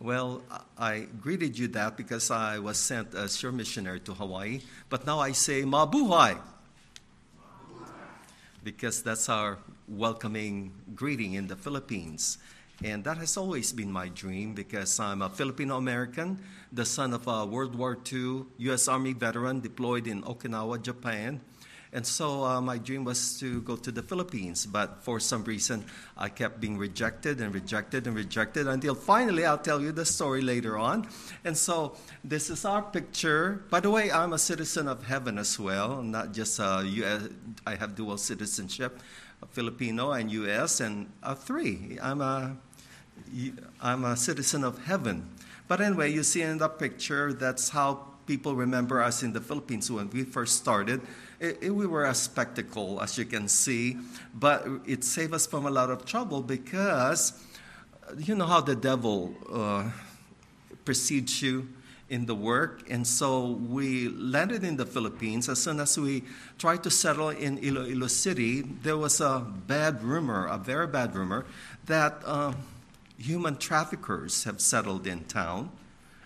Well, I greeted you that because I was sent as your missionary to Hawaii, but now I say mabuhay because that's our welcoming greeting in the Philippines. And that has always been my dream because I'm a Filipino American, the son of a World War II U.S. Army veteran deployed in Okinawa, Japan. And so uh, my dream was to go to the Philippines, but for some reason I kept being rejected and rejected and rejected until finally I'll tell you the story later on. And so this is our picture. By the way, I'm a citizen of heaven as well, not just US, I have dual citizenship, Filipino and US, and three. I'm a, I'm a citizen of heaven. But anyway, you see in the picture, that's how people remember us in the Philippines when we first started it, we were a spectacle, as you can see, but it saved us from a lot of trouble because you know how the devil uh, precedes you in the work. And so we landed in the Philippines. As soon as we tried to settle in Iloilo City, there was a bad rumor, a very bad rumor, that uh, human traffickers have settled in town.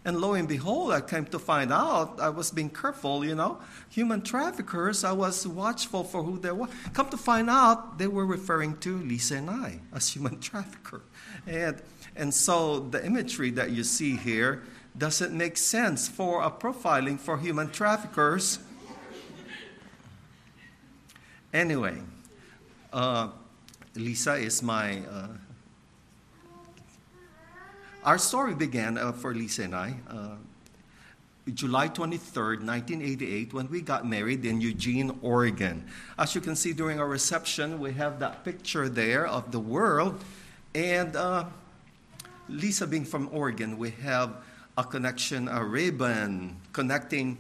And lo and behold, I came to find out I was being careful, you know. Human traffickers, I was watchful for who they were. Come to find out, they were referring to Lisa and I as human trafficker. And, and so the imagery that you see here doesn't make sense for a profiling for human traffickers. Anyway, uh, Lisa is my uh, our story began uh, for Lisa and I uh, July 23rd, 1988, when we got married in Eugene, Oregon. As you can see during our reception, we have that picture there of the world. And uh, Lisa being from Oregon, we have a connection, a ribbon connecting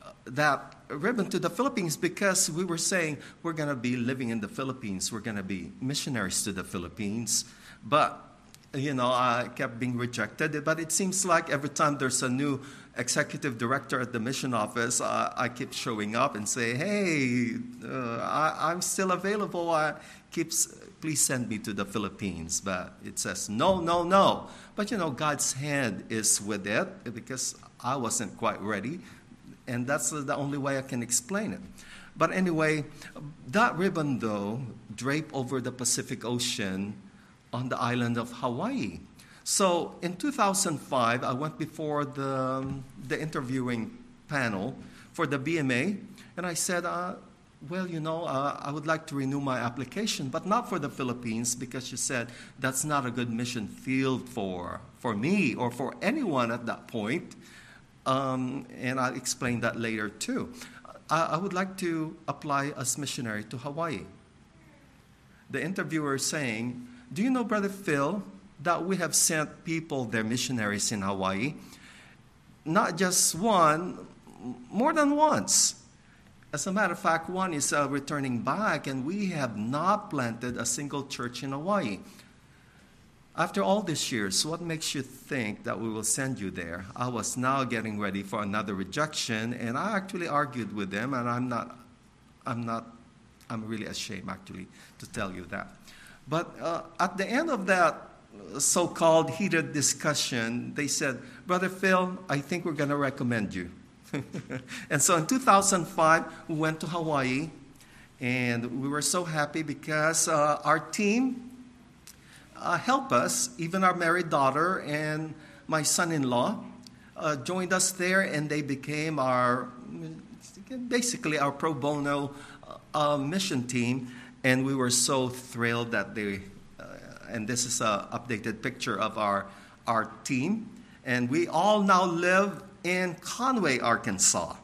uh, that ribbon to the Philippines because we were saying we're going to be living in the Philippines, we're going to be missionaries to the Philippines. But you know, I kept being rejected. But it seems like every time there's a new executive director at the mission office, uh, I keep showing up and say, "Hey, uh, I, am still available. I keeps please send me to the Philippines." But it says no, no, no. But you know, God's hand is with it because I wasn't quite ready, and that's the only way I can explain it. But anyway, that ribbon though draped over the Pacific Ocean on the island of Hawaii. So in 2005, I went before the, um, the interviewing panel for the BMA, and I said, uh, well, you know, uh, I would like to renew my application, but not for the Philippines because you said that's not a good mission field for, for me or for anyone at that point. Um, and I'll explain that later too. I, I would like to apply as missionary to Hawaii. The interviewer is saying, do you know, Brother Phil, that we have sent people, their missionaries in Hawaii, not just one, more than once. As a matter of fact, one is uh, returning back, and we have not planted a single church in Hawaii. After all these years, what makes you think that we will send you there? I was now getting ready for another rejection, and I actually argued with them, and I'm not, I'm not, I'm really ashamed actually to tell you that. But uh, at the end of that so called heated discussion, they said, Brother Phil, I think we're going to recommend you. and so in 2005, we went to Hawaii, and we were so happy because uh, our team uh, helped us, even our married daughter and my son in law. Uh, joined us there, and they became our basically our pro bono uh, mission team and we were so thrilled that they, uh, and this is an updated picture of our, our team. And we all now live in Conway, Arkansas.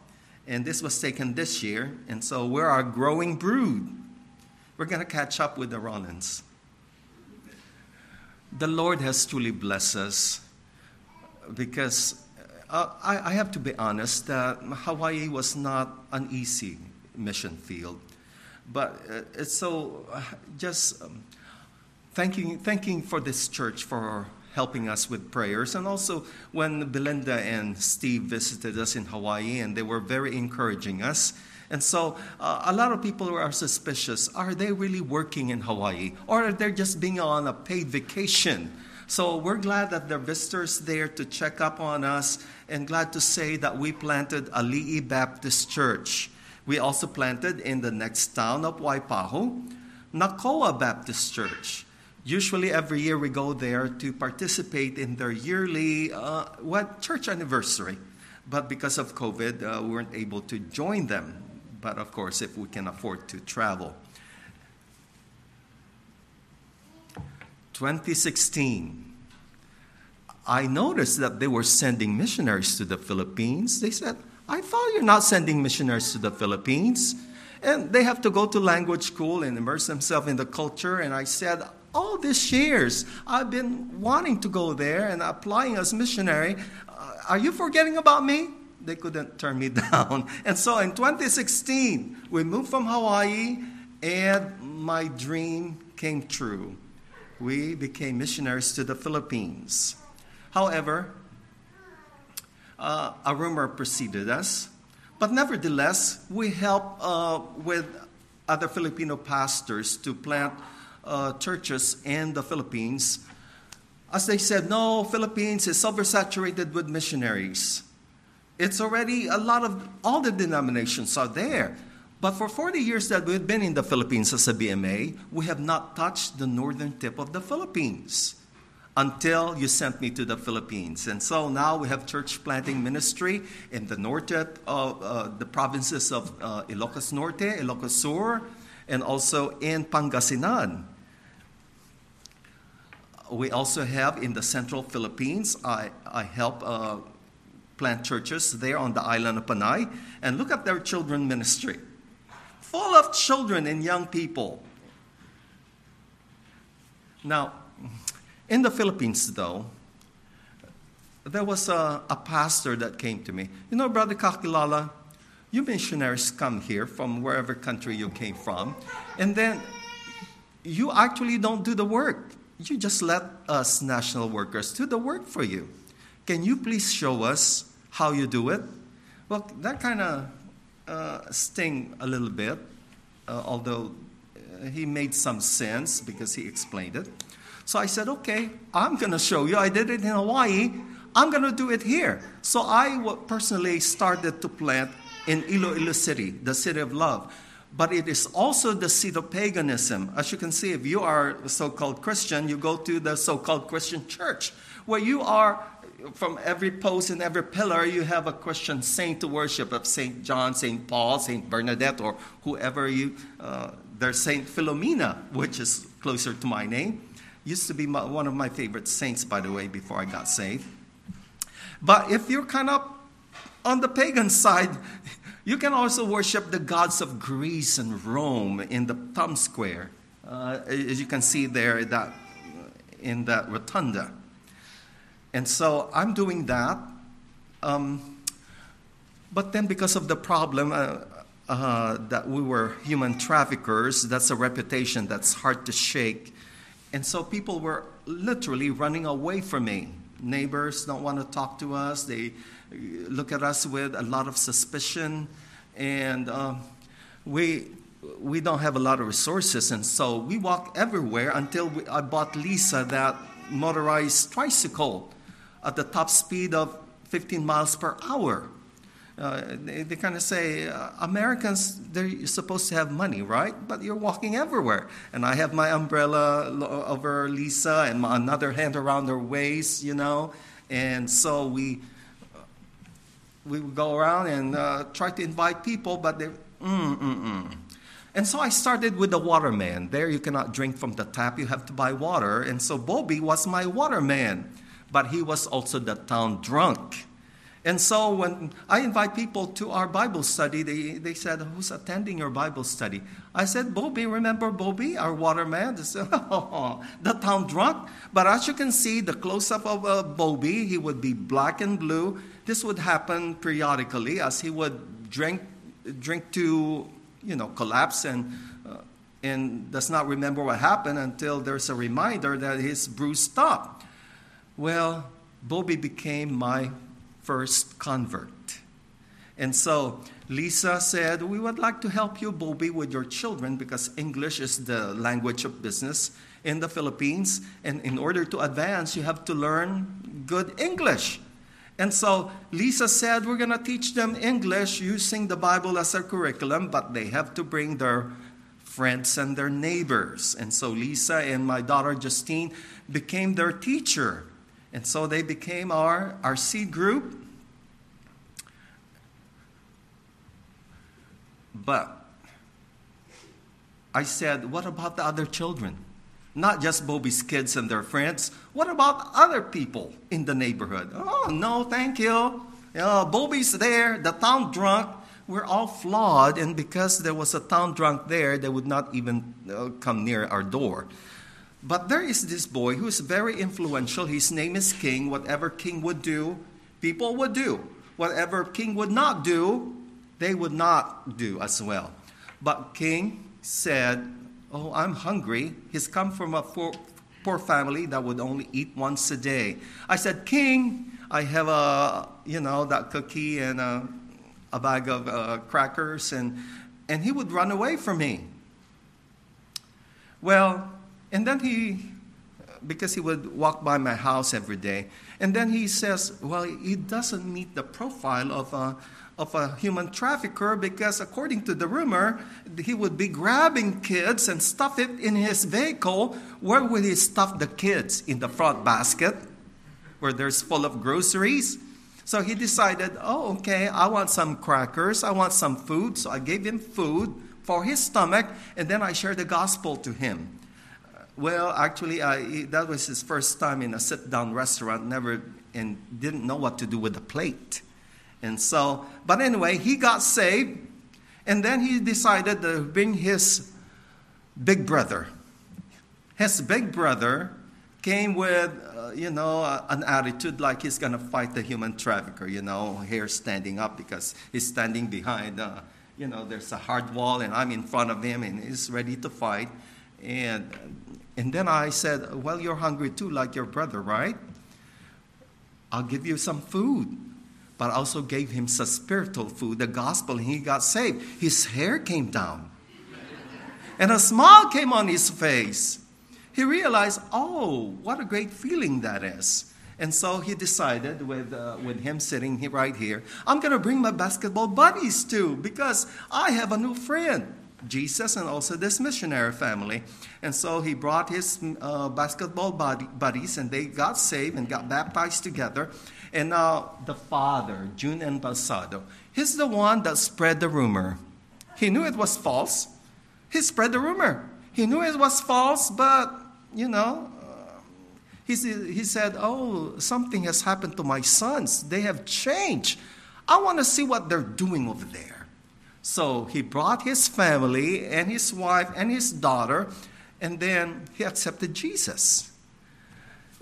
And this was taken this year. And so we're a growing brood. We're going to catch up with the Ronins. The Lord has truly blessed us because uh, I, I have to be honest that Hawaii was not an easy mission field. But uh, it's so uh, just um, thanking, thanking for this church for helping us with prayers. And also, when Belinda and Steve visited us in Hawaii, and they were very encouraging us. And so, uh, a lot of people are suspicious are they really working in Hawaii? Or are they just being on a paid vacation? So we're glad that there are visitors there to check up on us and glad to say that we planted Ali'i Baptist Church. We also planted in the next town of Waipahu, Nakoa Baptist Church. Usually every year we go there to participate in their yearly uh, what church anniversary. But because of COVID, uh, we weren't able to join them. But of course, if we can afford to travel. 2016, I noticed that they were sending missionaries to the Philippines. They said, I thought you're not sending missionaries to the Philippines. And they have to go to language school and immerse themselves in the culture. And I said, all these years, I've been wanting to go there and applying as missionary. Uh, are you forgetting about me? They couldn't turn me down. And so in 2016, we moved from Hawaii, and my dream came true we became missionaries to the Philippines. However, uh, a rumor preceded us, but nevertheless, we helped uh, with other Filipino pastors to plant uh, churches in the Philippines. As they said, no, Philippines is oversaturated with missionaries. It's already a lot of, all the denominations are there. But for 40 years that we've been in the Philippines as a BMA, we have not touched the northern tip of the Philippines until you sent me to the Philippines. And so now we have church planting ministry in the north of uh, the provinces of uh, Ilocos Norte, Ilocos Sur, and also in Pangasinan. We also have in the central Philippines, I, I help uh, plant churches there on the island of Panay. And look at their children ministry full of children and young people. Now, in the Philippines, though, there was a, a pastor that came to me. You know, Brother Kakilala, you missionaries come here from wherever country you came from, and then you actually don't do the work. You just let us national workers do the work for you. Can you please show us how you do it? Well, that kind of uh, sting a little bit, uh, although uh, he made some sense because he explained it. So I said, okay, I'm going to show you. I did it in Hawaii. I'm going to do it here. So I personally started to plant in Iloilo City, the city of love. But it is also the seat of paganism. As you can see, if you are a so called Christian, you go to the so called Christian church, where you are from every post and every pillar, you have a Christian saint to worship of Saint John, Saint Paul, Saint Bernadette, or whoever you. Uh, there's Saint Philomena, which is closer to my name. Used to be my, one of my favorite saints, by the way, before I got saved. But if you're kind of on the pagan side, you can also worship the gods of Greece and Rome in the Thumb Square, uh, as you can see there that, in that rotunda. And so I'm doing that. Um, but then, because of the problem uh, uh, that we were human traffickers, that's a reputation that's hard to shake. And so people were literally running away from me. Neighbors don't want to talk to us, they look at us with a lot of suspicion. And uh, we, we don't have a lot of resources. And so we walk everywhere until we, I bought Lisa that motorized tricycle at the top speed of 15 miles per hour. Uh, they, they kind of say, uh, Americans, they're supposed to have money, right? But you're walking everywhere. And I have my umbrella over Lisa and my, another hand around her waist, you know. And so we, we would go around and uh, try to invite people, but they, mm, mm, mm. And so I started with the waterman. There you cannot drink from the tap, you have to buy water. And so Bobby was my waterman but he was also the town drunk. And so when I invite people to our Bible study, they, they said, Who's attending your Bible study? I said, Bobby, remember Bobby, our waterman? They said, oh, the town drunk. But as you can see, the close up of uh, Bobby, he would be black and blue. This would happen periodically as he would drink, drink to, you know, collapse and, uh, and does not remember what happened until there's a reminder that his bruise stopped. Well, Bobby became my first convert. And so Lisa said, We would like to help you, Bobby, with your children because English is the language of business in the Philippines. And in order to advance, you have to learn good English. And so Lisa said, We're going to teach them English using the Bible as a curriculum, but they have to bring their friends and their neighbors. And so Lisa and my daughter Justine became their teacher. And so they became our, our seed group. But I said, What about the other children? Not just Bobby's kids and their friends. What about other people in the neighborhood? Oh, no, thank you. Uh, Bobby's there, the town drunk. We're all flawed, and because there was a town drunk there, they would not even uh, come near our door. But there is this boy who is very influential. His name is King. Whatever King would do, people would do. Whatever King would not do, they would not do as well. But King said, Oh, I'm hungry. He's come from a poor, poor family that would only eat once a day. I said, King, I have a, you know, that cookie and a, a bag of uh, crackers. And, and he would run away from me. Well, and then he, because he would walk by my house every day, and then he says, well, he doesn't meet the profile of a, of a human trafficker because, according to the rumor, he would be grabbing kids and stuff it in his vehicle. Where would he stuff the kids? In the front basket, where there's full of groceries. So he decided, oh, okay, I want some crackers, I want some food. So I gave him food for his stomach, and then I shared the gospel to him. Well, actually, I, that was his first time in a sit down restaurant, never, and didn't know what to do with the plate. And so, but anyway, he got saved, and then he decided to bring his big brother. His big brother came with, uh, you know, uh, an attitude like he's going to fight the human trafficker, you know, hair standing up because he's standing behind, uh, you know, there's a hard wall, and I'm in front of him, and he's ready to fight. And, and then I said, Well, you're hungry too, like your brother, right? I'll give you some food but I also gave him some spiritual food, the gospel, and he got saved. His hair came down, and a smile came on his face. He realized, oh, what a great feeling that is. And so he decided, with, uh, with him sitting right here, I'm going to bring my basketball buddies too, because I have a new friend. Jesus and also this missionary family. And so he brought his uh, basketball buddies, and they got saved and got baptized together. And now the father, June Embasado, he's the one that spread the rumor. He knew it was false. He spread the rumor. He knew it was false, but, you know, uh, he, he said, Oh, something has happened to my sons. They have changed. I want to see what they're doing over there. So he brought his family and his wife and his daughter, and then he accepted Jesus.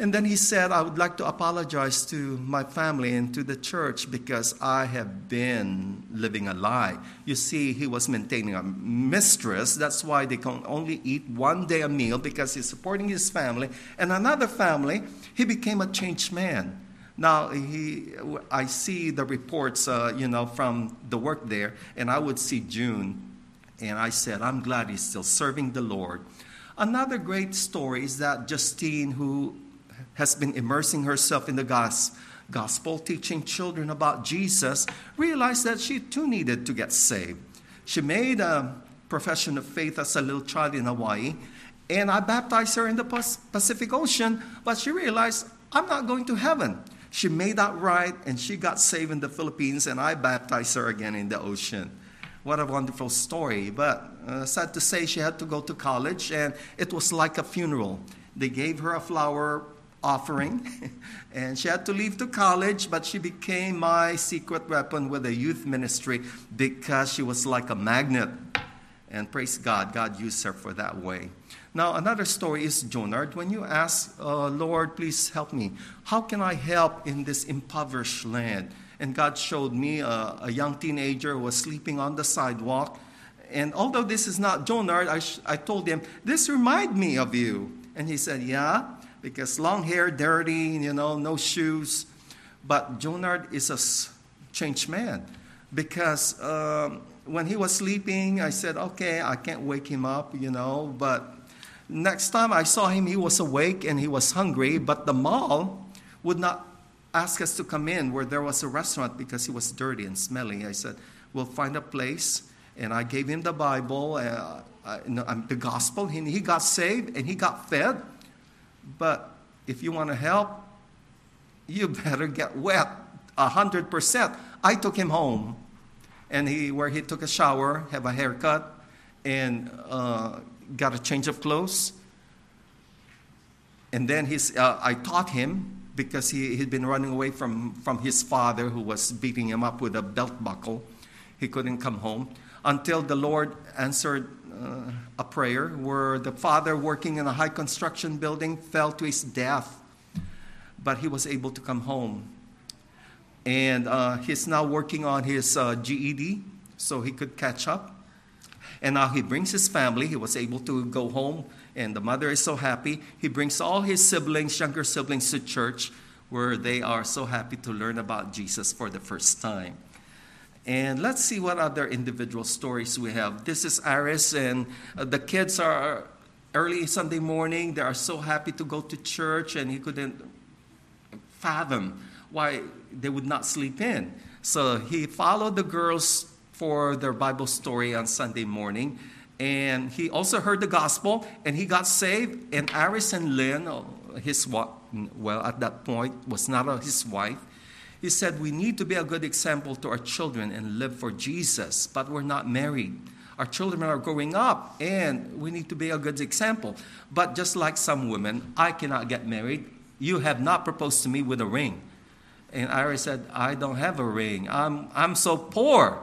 And then he said, I would like to apologize to my family and to the church because I have been living a lie. You see, he was maintaining a mistress. That's why they can only eat one day a meal because he's supporting his family. And another family, he became a changed man. Now, he, I see the reports, uh, you know, from the work there, and I would see June, and I said, I'm glad he's still serving the Lord. Another great story is that Justine, who has been immersing herself in the gospel, teaching children about Jesus, realized that she too needed to get saved. She made a profession of faith as a little child in Hawaii, and I baptized her in the Pacific Ocean, but she realized I'm not going to heaven. She made that right, and she got saved in the Philippines, and I baptized her again in the ocean. What a wonderful story. But uh, sad to say, she had to go to college, and it was like a funeral. They gave her a flower offering. and she had to leave to college, but she became my secret weapon with the youth ministry because she was like a magnet. And praise God, God used her for that way. Now, another story is Jonard. When you ask, uh, Lord, please help me, how can I help in this impoverished land? And God showed me a, a young teenager who was sleeping on the sidewalk. And although this is not Jonard, I, sh- I told him, This reminds me of you. And he said, Yeah because long hair, dirty, you know, no shoes. But Jonard is a changed man. because um, when he was sleeping, I said, okay, I can't wake him up, you know. But next time I saw him, he was awake and he was hungry, but the mall would not ask us to come in where there was a restaurant because he was dirty and smelly. I said, we'll find a place. And I gave him the Bible, uh, uh, the gospel. He, he got saved and he got fed. But if you want to help, you better get wet a hundred percent. I took him home, and he where he took a shower, have a haircut, and uh, got a change of clothes. And then he's, uh, I taught him because he had been running away from, from his father who was beating him up with a belt buckle. He couldn't come home until the Lord answered uh, a prayer where the father, working in a high construction building, fell to his death, but he was able to come home. And uh, he's now working on his uh, GED so he could catch up. And now he brings his family. He was able to go home, and the mother is so happy. He brings all his siblings, younger siblings, to church where they are so happy to learn about Jesus for the first time. And let's see what other individual stories we have. This is Iris, and uh, the kids are early Sunday morning. They are so happy to go to church, and he couldn't fathom why they would not sleep in. So he followed the girls for their Bible story on Sunday morning. And he also heard the gospel and he got saved. And Aris and Lynn, uh, his well, at that point, was not his wife. He said, We need to be a good example to our children and live for Jesus, but we're not married. Our children are growing up and we need to be a good example. But just like some women, I cannot get married. You have not proposed to me with a ring. And Iris said, I don't have a ring. I'm, I'm so poor.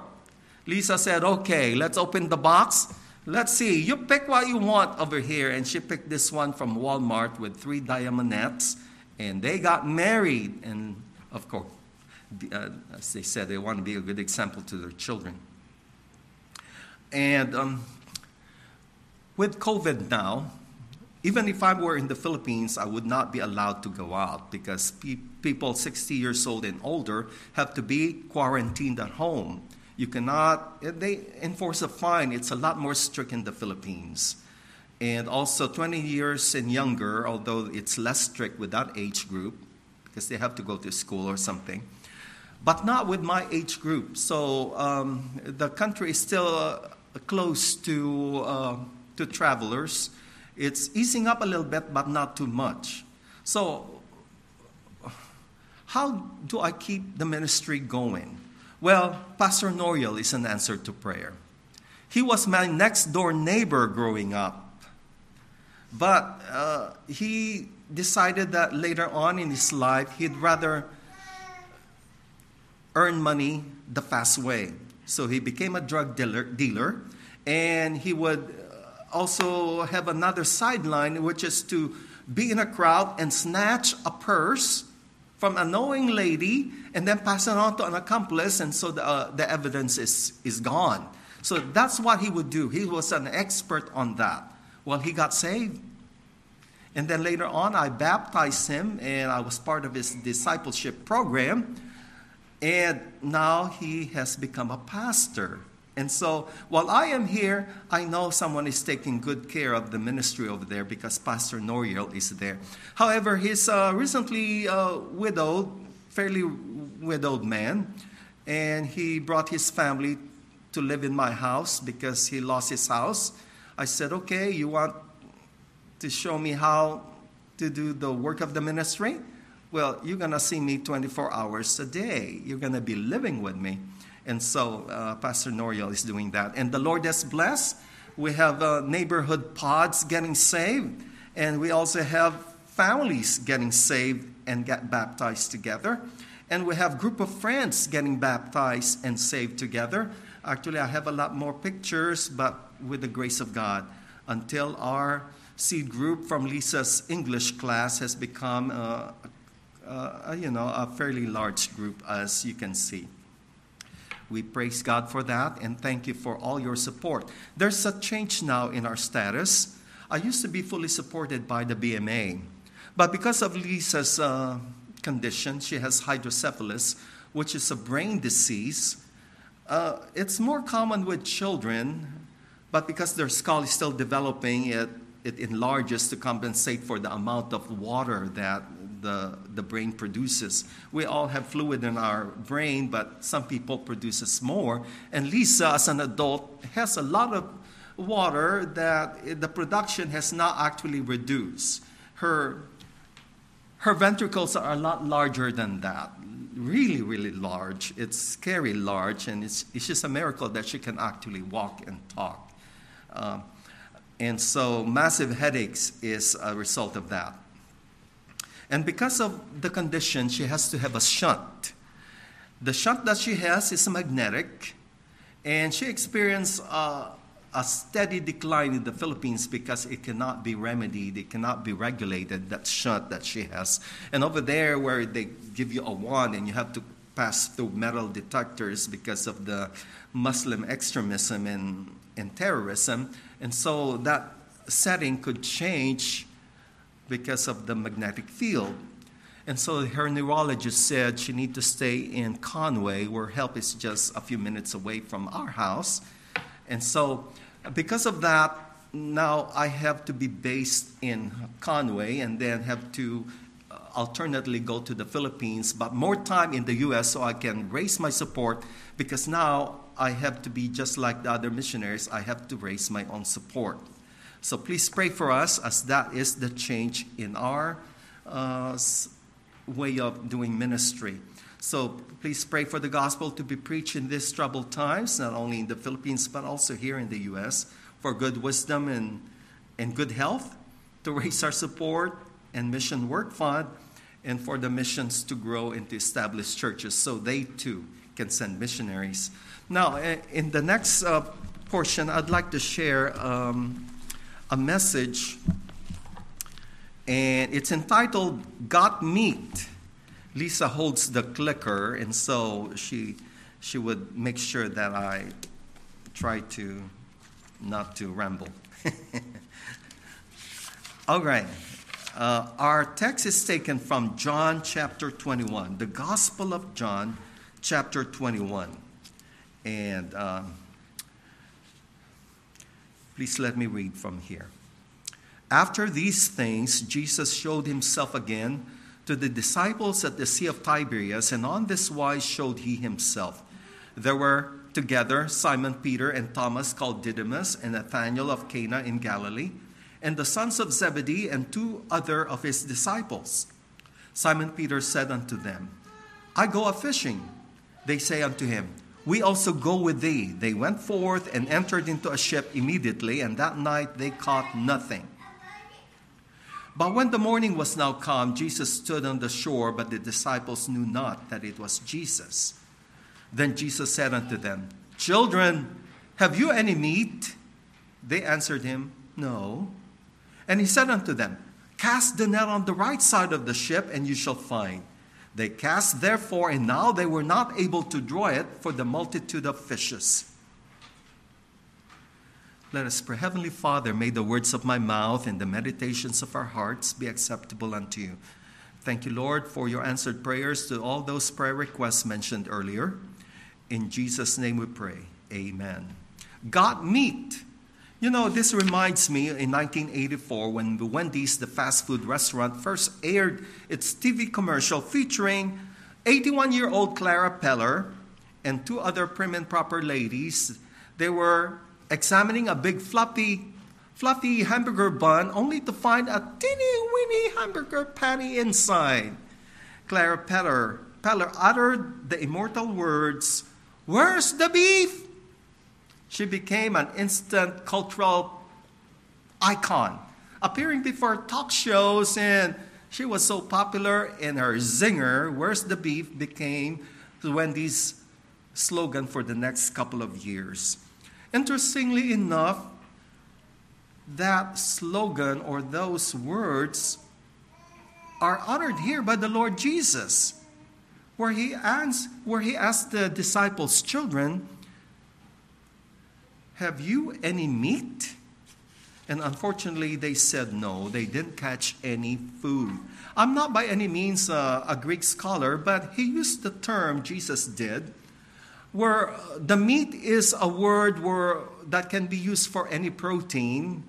Lisa said, Okay, let's open the box. Let's see. You pick what you want over here. And she picked this one from Walmart with three diamondettes. And they got married. And of course, uh, as they said, they want to be a good example to their children. And um, with COVID now, even if I were in the Philippines, I would not be allowed to go out because pe- people 60 years old and older have to be quarantined at home. You cannot, they enforce a fine. It's a lot more strict in the Philippines. And also 20 years and younger, although it's less strict with that age group because they have to go to school or something, but not with my age group. So um, the country is still uh, close to, uh, to travelers it's easing up a little bit, but not too much. So, how do I keep the ministry going? Well, Pastor Noriel is an answer to prayer. He was my next door neighbor growing up. But uh, he decided that later on in his life, he'd rather earn money the fast way. So he became a drug dealer, dealer and he would also have another sideline, which is to be in a crowd and snatch a purse from a knowing lady and then pass it on to an accomplice, and so the, uh, the evidence is, is gone. So that's what he would do. He was an expert on that. Well, he got saved. And then later on, I baptized him, and I was part of his discipleship program. And now he has become a pastor. And so while I am here, I know someone is taking good care of the ministry over there because Pastor Noriel is there. However, he's a recently uh, widowed, fairly widowed man, and he brought his family to live in my house because he lost his house. I said, Okay, you want to show me how to do the work of the ministry? Well, you're going to see me 24 hours a day. You're going to be living with me. And so uh, Pastor Noriel is doing that. And the Lord has blessed. We have uh, neighborhood pods getting saved, and we also have families getting saved and get baptized together. And we have group of friends getting baptized and saved together. Actually, I have a lot more pictures, but with the grace of God, until our seed group from Lisa's English class has become, uh, uh, you know, a fairly large group, as you can see. We praise God for that and thank you for all your support. There's a change now in our status. I used to be fully supported by the BMA, but because of Lisa's uh, condition, she has hydrocephalus, which is a brain disease. Uh, it's more common with children, but because their skull is still developing, it, it enlarges to compensate for the amount of water that the, the brain produces. We all have fluid in our brain, but some people produces more. And Lisa, as an adult, has a lot of water that the production has not actually reduced. Her, her ventricles are a lot larger than that. Really, really large. It's scary large, and it's, it's just a miracle that she can actually walk and talk. Uh, and so, massive headaches is a result of that. And because of the condition, she has to have a shunt. The shunt that she has is magnetic, and she experienced a steady decline in the Philippines because it cannot be remedied, it cannot be regulated, that shunt that she has. And over there, where they give you a wand and you have to pass through metal detectors because of the Muslim extremism and, and terrorism. And so that setting could change because of the magnetic field. And so her neurologist said she need to stay in Conway, where help is just a few minutes away from our house. And so, because of that, now I have to be based in Conway and then have to uh, alternately go to the Philippines, but more time in the US so I can raise my support because now I have to be just like the other missionaries, I have to raise my own support. So please pray for us as that is the change in our uh, way of doing ministry. So please pray for the gospel to be preached in these troubled times, not only in the Philippines, but also here in the U.S., for good wisdom and, and good health, to raise our support and mission work fund, and for the missions to grow and to establish churches so they too can send missionaries. Now, eh, in the next uh, portion, I'd like to share. Um, a message, and it's entitled Got Meat. Lisa holds the clicker, and so she, she would make sure that I try to not to ramble. All right. Uh, our text is taken from John chapter 21, the Gospel of John chapter 21. And. Um, Please let me read from here. After these things, Jesus showed himself again to the disciples at the Sea of Tiberias, and on this wise showed he himself. There were together Simon Peter and Thomas called Didymus, and Nathanael of Cana in Galilee, and the sons of Zebedee, and two other of his disciples. Simon Peter said unto them, I go a fishing. They say unto him, we also go with thee. They went forth and entered into a ship immediately, and that night they caught nothing. But when the morning was now come, Jesus stood on the shore, but the disciples knew not that it was Jesus. Then Jesus said unto them, Children, have you any meat? They answered him, No. And he said unto them, Cast the net on the right side of the ship, and you shall find. They cast therefore, and now they were not able to draw it for the multitude of fishes. Let us pray. Heavenly Father, may the words of my mouth and the meditations of our hearts be acceptable unto you. Thank you, Lord, for your answered prayers to all those prayer requests mentioned earlier. In Jesus' name we pray. Amen. God meat. You know, this reminds me in 1984 when the Wendy's, the fast food restaurant, first aired its TV commercial featuring 81 year old Clara Peller and two other prim and proper ladies. They were examining a big fluffy, fluffy hamburger bun only to find a teeny weeny hamburger patty inside. Clara Peller, Peller uttered the immortal words, Where's the beef? She became an instant cultural icon, appearing before talk shows, and she was so popular, and her zinger, Where's the Beef, became Wendy's slogan for the next couple of years. Interestingly enough, that slogan or those words are honored here by the Lord Jesus, where he asked, where he asked the disciples' children, have you any meat? And unfortunately, they said no, they didn't catch any food. I'm not by any means a Greek scholar, but he used the term, Jesus did, where uh, the meat is a word where, that can be used for any protein,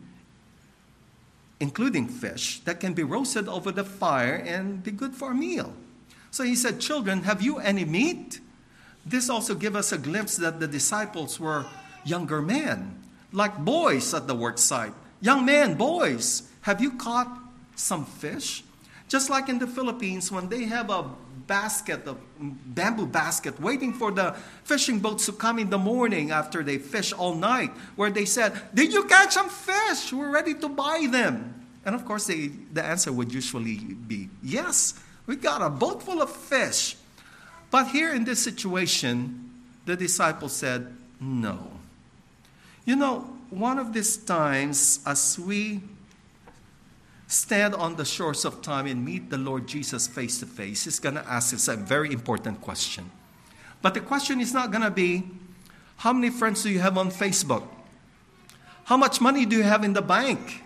including fish, that can be roasted over the fire and be good for a meal. So he said, Children, have you any meat? This also gives us a glimpse that the disciples were younger men, like boys at the work site. Young men, boys, have you caught some fish? Just like in the Philippines, when they have a basket, a bamboo basket, waiting for the fishing boats to come in the morning after they fish all night, where they said, Did you catch some fish? We're ready to buy them. And of course, they, the answer would usually be, Yes, we got a boat full of fish. But here in this situation, the disciples said, No. You know, one of these times, as we stand on the shores of time and meet the Lord Jesus face to face, He's going to ask us a very important question. But the question is not going to be, How many friends do you have on Facebook? How much money do you have in the bank?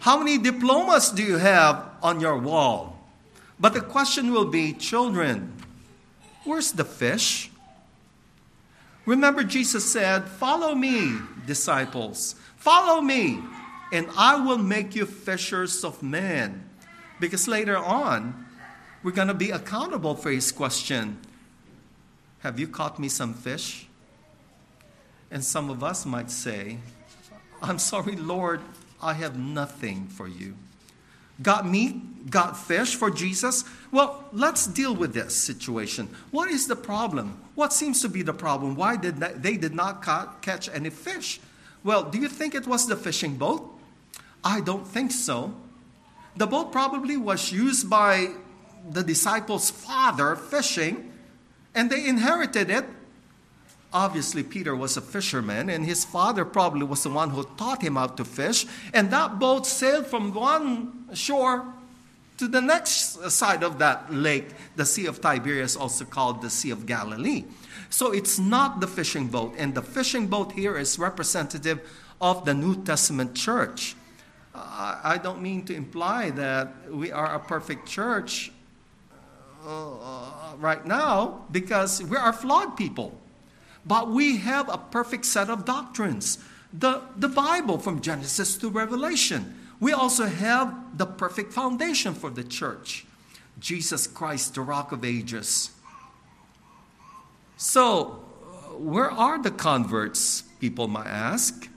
How many diplomas do you have on your wall? But the question will be, Children, where's the fish? Remember, Jesus said, Follow me, disciples. Follow me and I will make you fishers of men. Because later on, we're going to be accountable for his question Have you caught me some fish? And some of us might say, I'm sorry, Lord, I have nothing for you. Got meat? Got fish for Jesus? Well, let's deal with this situation. What is the problem? What seems to be the problem? Why did they did not catch any fish? Well, do you think it was the fishing boat? I don't think so. The boat probably was used by the disciples' father fishing, and they inherited it. Obviously, Peter was a fisherman, and his father probably was the one who taught him how to fish. And that boat sailed from one shore to the next side of that lake, the Sea of Tiberias, also called the Sea of Galilee. So it's not the fishing boat, and the fishing boat here is representative of the New Testament church. I don't mean to imply that we are a perfect church uh, uh, right now because we are flawed people. But we have a perfect set of doctrines. The, the Bible from Genesis to Revelation. We also have the perfect foundation for the church Jesus Christ, the rock of ages. So, uh, where are the converts, people might ask?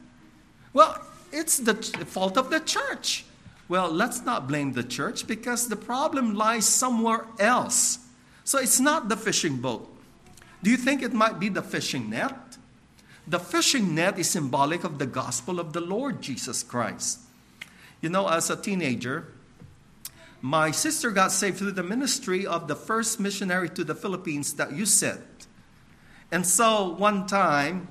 Well, it's the fault of the church. Well, let's not blame the church because the problem lies somewhere else. So it's not the fishing boat. Do you think it might be the fishing net? The fishing net is symbolic of the gospel of the Lord Jesus Christ. You know, as a teenager, my sister got saved through the ministry of the first missionary to the Philippines that you sent. And so one time,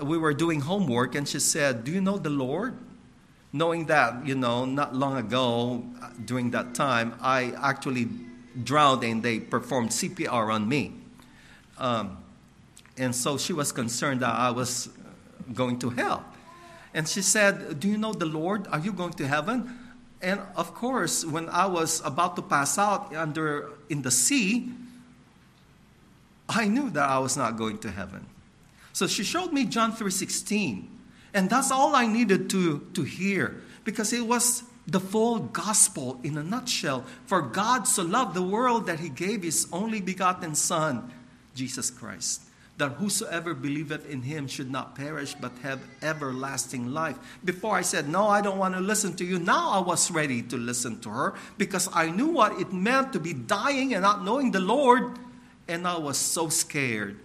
we were doing homework and she said, Do you know the Lord? Knowing that, you know, not long ago, during that time, I actually drowned and they performed CPR on me. Um, and so she was concerned that I was going to hell. And she said, Do you know the Lord? Are you going to heaven? And of course, when I was about to pass out under in the sea, I knew that I was not going to heaven. So she showed me John 3:16. And that's all I needed to, to hear because it was the full gospel in a nutshell. For God so loved the world that he gave his only begotten Son, Jesus Christ, that whosoever believeth in him should not perish but have everlasting life. Before I said, No, I don't want to listen to you, now I was ready to listen to her because I knew what it meant to be dying and not knowing the Lord, and I was so scared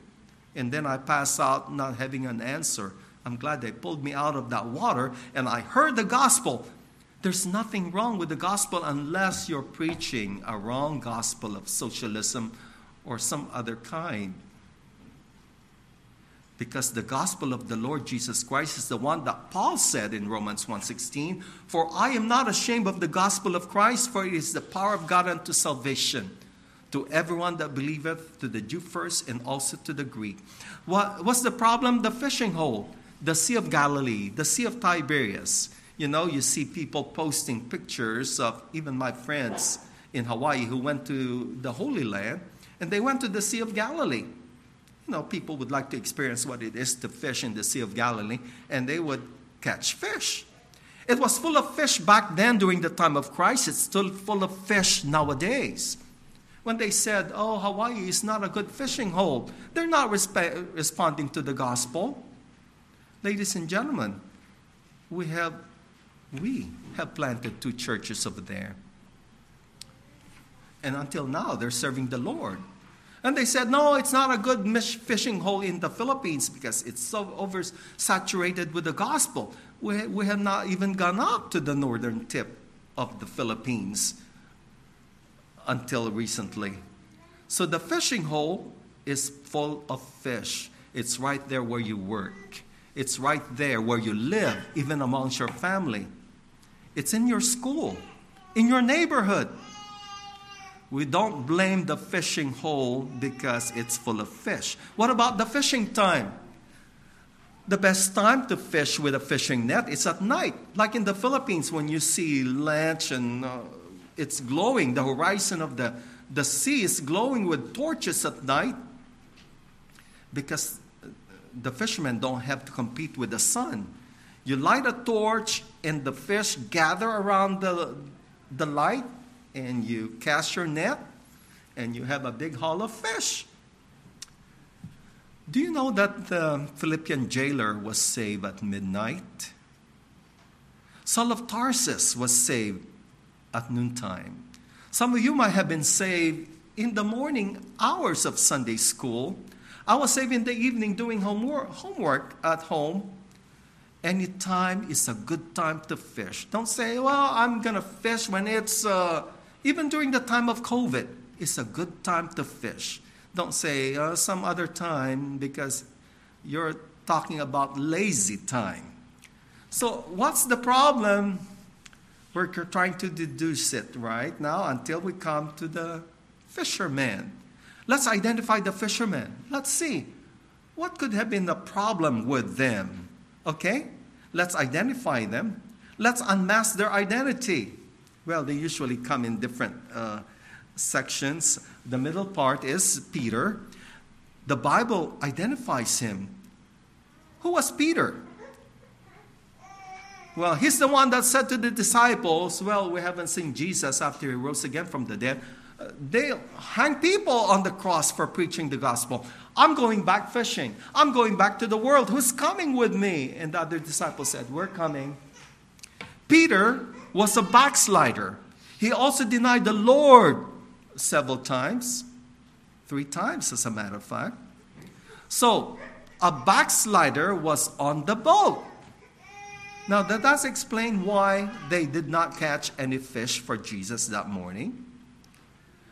and then I pass out not having an answer. I'm glad they pulled me out of that water and I heard the gospel. There's nothing wrong with the gospel unless you're preaching a wrong gospel of socialism or some other kind. Because the gospel of the Lord Jesus Christ is the one that Paul said in Romans 1:16, "For I am not ashamed of the gospel of Christ, for it is the power of God unto salvation." to everyone that believeth, to the Jew first, and also to the Greek. What, what's the problem? The fishing hole, the Sea of Galilee, the Sea of Tiberias. You know, you see people posting pictures of even my friends in Hawaii who went to the Holy Land, and they went to the Sea of Galilee. you know, people would like to experience what it is to fish in the Sea of Galilee, and they would catch fish. It was full of fish back then during the time of Christ. It's still full of fish nowadays. When they said, oh, Hawaii is not a good fishing hole, they're not resp- responding to the gospel. Ladies and gentlemen, we have, we have planted two churches over there. And until now, they're serving the Lord. And they said, no, it's not a good fishing hole in the Philippines because it's so oversaturated with the gospel. We, we have not even gone up to the northern tip of the Philippines until recently. So the fishing hole is full of fish. It's right there where you work, it's right there where you live, even amongst your family. It's in your school, in your neighborhood. We don't blame the fishing hole because it's full of fish. What about the fishing time? The best time to fish with a fishing net is at night. Like in the Philippines, when you see lunch and uh, it's glowing, the horizon of the, the sea is glowing with torches at night because the fishermen don't have to compete with the sun. You light a torch, and the fish gather around the, the light, and you cast your net and you have a big haul of fish. Do you know that the Philippian jailer was saved at midnight? Saul of Tarsus was saved at noontime. Some of you might have been saved in the morning hours of Sunday school. I was saved in the evening doing homework, at home. Any time is a good time to fish. Don't say, well, I'm going to fish when it's uh, even during the time of COVID, it's a good time to fish. Don't say uh, some other time because you're talking about lazy time. So, what's the problem? We're trying to deduce it right now until we come to the fisherman. Let's identify the fishermen. Let's see what could have been the problem with them. Okay? Let's identify them. Let's unmask their identity. Well, they usually come in different uh, sections. The middle part is Peter. The Bible identifies him. Who was Peter? Well, he's the one that said to the disciples, Well, we haven't seen Jesus after he rose again from the dead. Uh, they hang people on the cross for preaching the gospel. I'm going back fishing. I'm going back to the world. Who's coming with me? And the other disciples said, We're coming. Peter was a backslider. He also denied the Lord several times, three times, as a matter of fact. So, a backslider was on the boat. Now, that does explain why they did not catch any fish for Jesus that morning.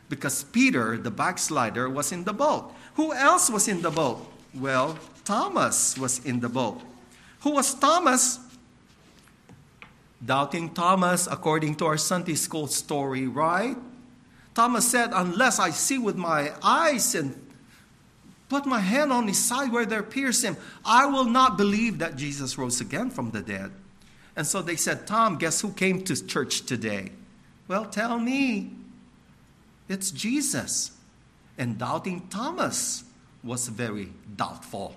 Because Peter, the backslider, was in the boat. Who else was in the boat? Well, Thomas was in the boat. Who was Thomas? Doubting Thomas, according to our Sunday school story, right? Thomas said, Unless I see with my eyes and put my hand on his side where they pierced him, I will not believe that Jesus rose again from the dead. And so they said, Tom, guess who came to church today? Well, tell me. It's Jesus. And doubting Thomas was very doubtful.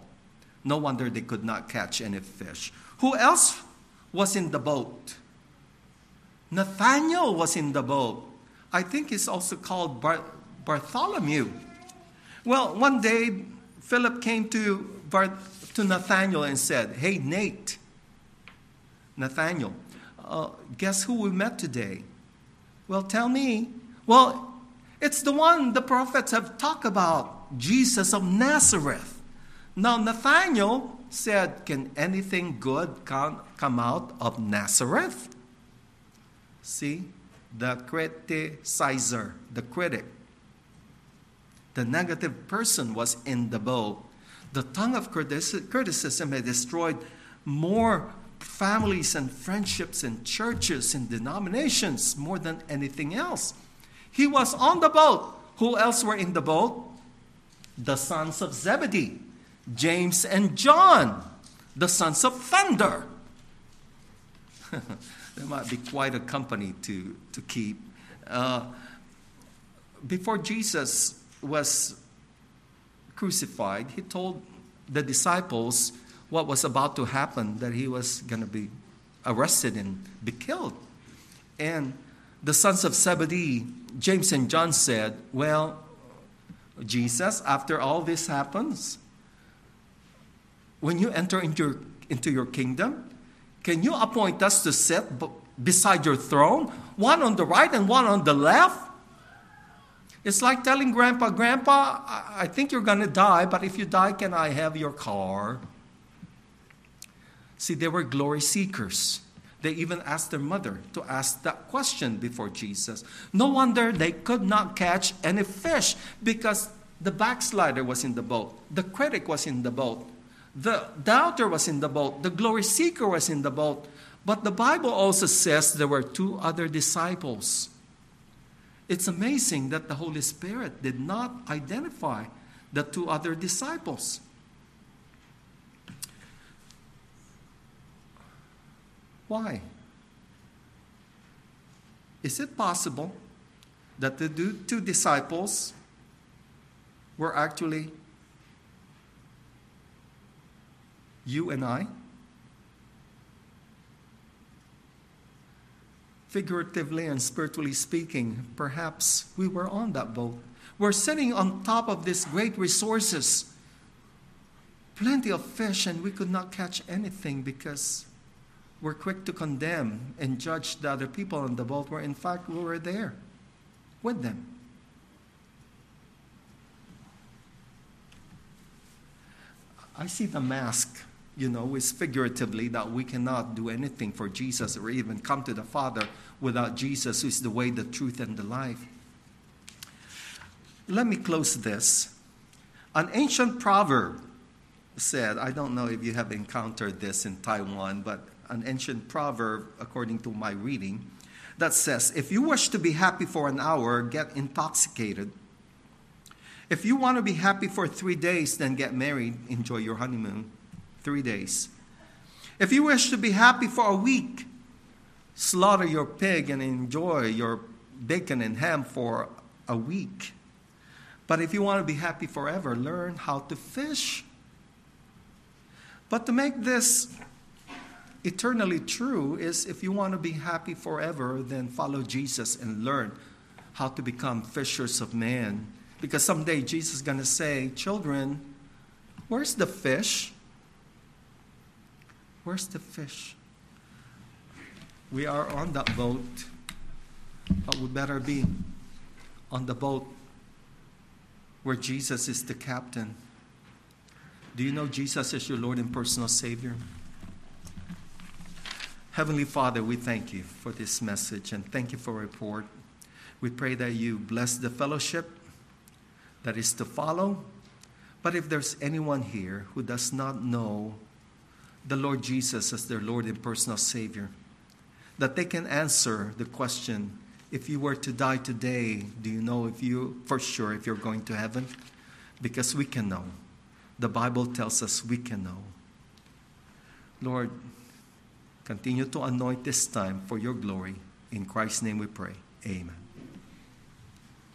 No wonder they could not catch any fish. Who else was in the boat. Nathaniel was in the boat. I think he's also called Bar- Bartholomew. Well, one day Philip came to, Bar- to Nathaniel and said, Hey, Nate, Nathaniel, uh, guess who we met today? Well, tell me. Well, it's the one the prophets have talked about, Jesus of Nazareth. Now, Nathaniel said, Can anything good come, come out of Nazareth? See, the criticizer, the critic, the negative person was in the boat. The tongue of criticism had destroyed more families and friendships and churches and denominations more than anything else. He was on the boat. Who else were in the boat? The sons of Zebedee. James and John, the sons of thunder. they might be quite a company to, to keep. Uh, before Jesus was crucified, he told the disciples what was about to happen that he was going to be arrested and be killed. And the sons of Zebedee, James and John said, Well, Jesus, after all this happens, when you enter into your, into your kingdom, can you appoint us to sit beside your throne, one on the right and one on the left? It's like telling Grandpa, Grandpa, I think you're going to die, but if you die, can I have your car? See, they were glory seekers. They even asked their mother to ask that question before Jesus. No wonder they could not catch any fish because the backslider was in the boat, the critic was in the boat, the doubter was in the boat, the glory seeker was in the boat. But the Bible also says there were two other disciples. It's amazing that the Holy Spirit did not identify the two other disciples. Why? Is it possible that the two disciples were actually you and I? Figuratively and spiritually speaking, perhaps we were on that boat. We're sitting on top of these great resources, plenty of fish, and we could not catch anything because we're quick to condemn and judge the other people on the boat where in fact we were there with them. I see the mask, you know, is figuratively that we cannot do anything for Jesus or even come to the Father without Jesus, who is the way, the truth, and the life. Let me close this. An ancient proverb said, I don't know if you have encountered this in Taiwan, but an ancient proverb, according to my reading, that says, If you wish to be happy for an hour, get intoxicated. If you want to be happy for three days, then get married, enjoy your honeymoon. Three days. If you wish to be happy for a week, slaughter your pig and enjoy your bacon and ham for a week. But if you want to be happy forever, learn how to fish. But to make this eternally true is if you want to be happy forever, then follow Jesus and learn how to become fishers of men. Because someday Jesus is going to say, Children, where's the fish? Where's the fish? We are on that boat, but we better be on the boat where Jesus is the captain. Do you know Jesus is your Lord and personal Savior? Heavenly Father, we thank you for this message and thank you for report. We pray that you bless the fellowship that is to follow. But if there's anyone here who does not know the Lord Jesus as their Lord and personal Savior, that they can answer the question if you were to die today, do you know if you, for sure, if you're going to heaven? Because we can know. The Bible tells us we can know. Lord, Continue to anoint this time for your glory. In Christ's name we pray. Amen.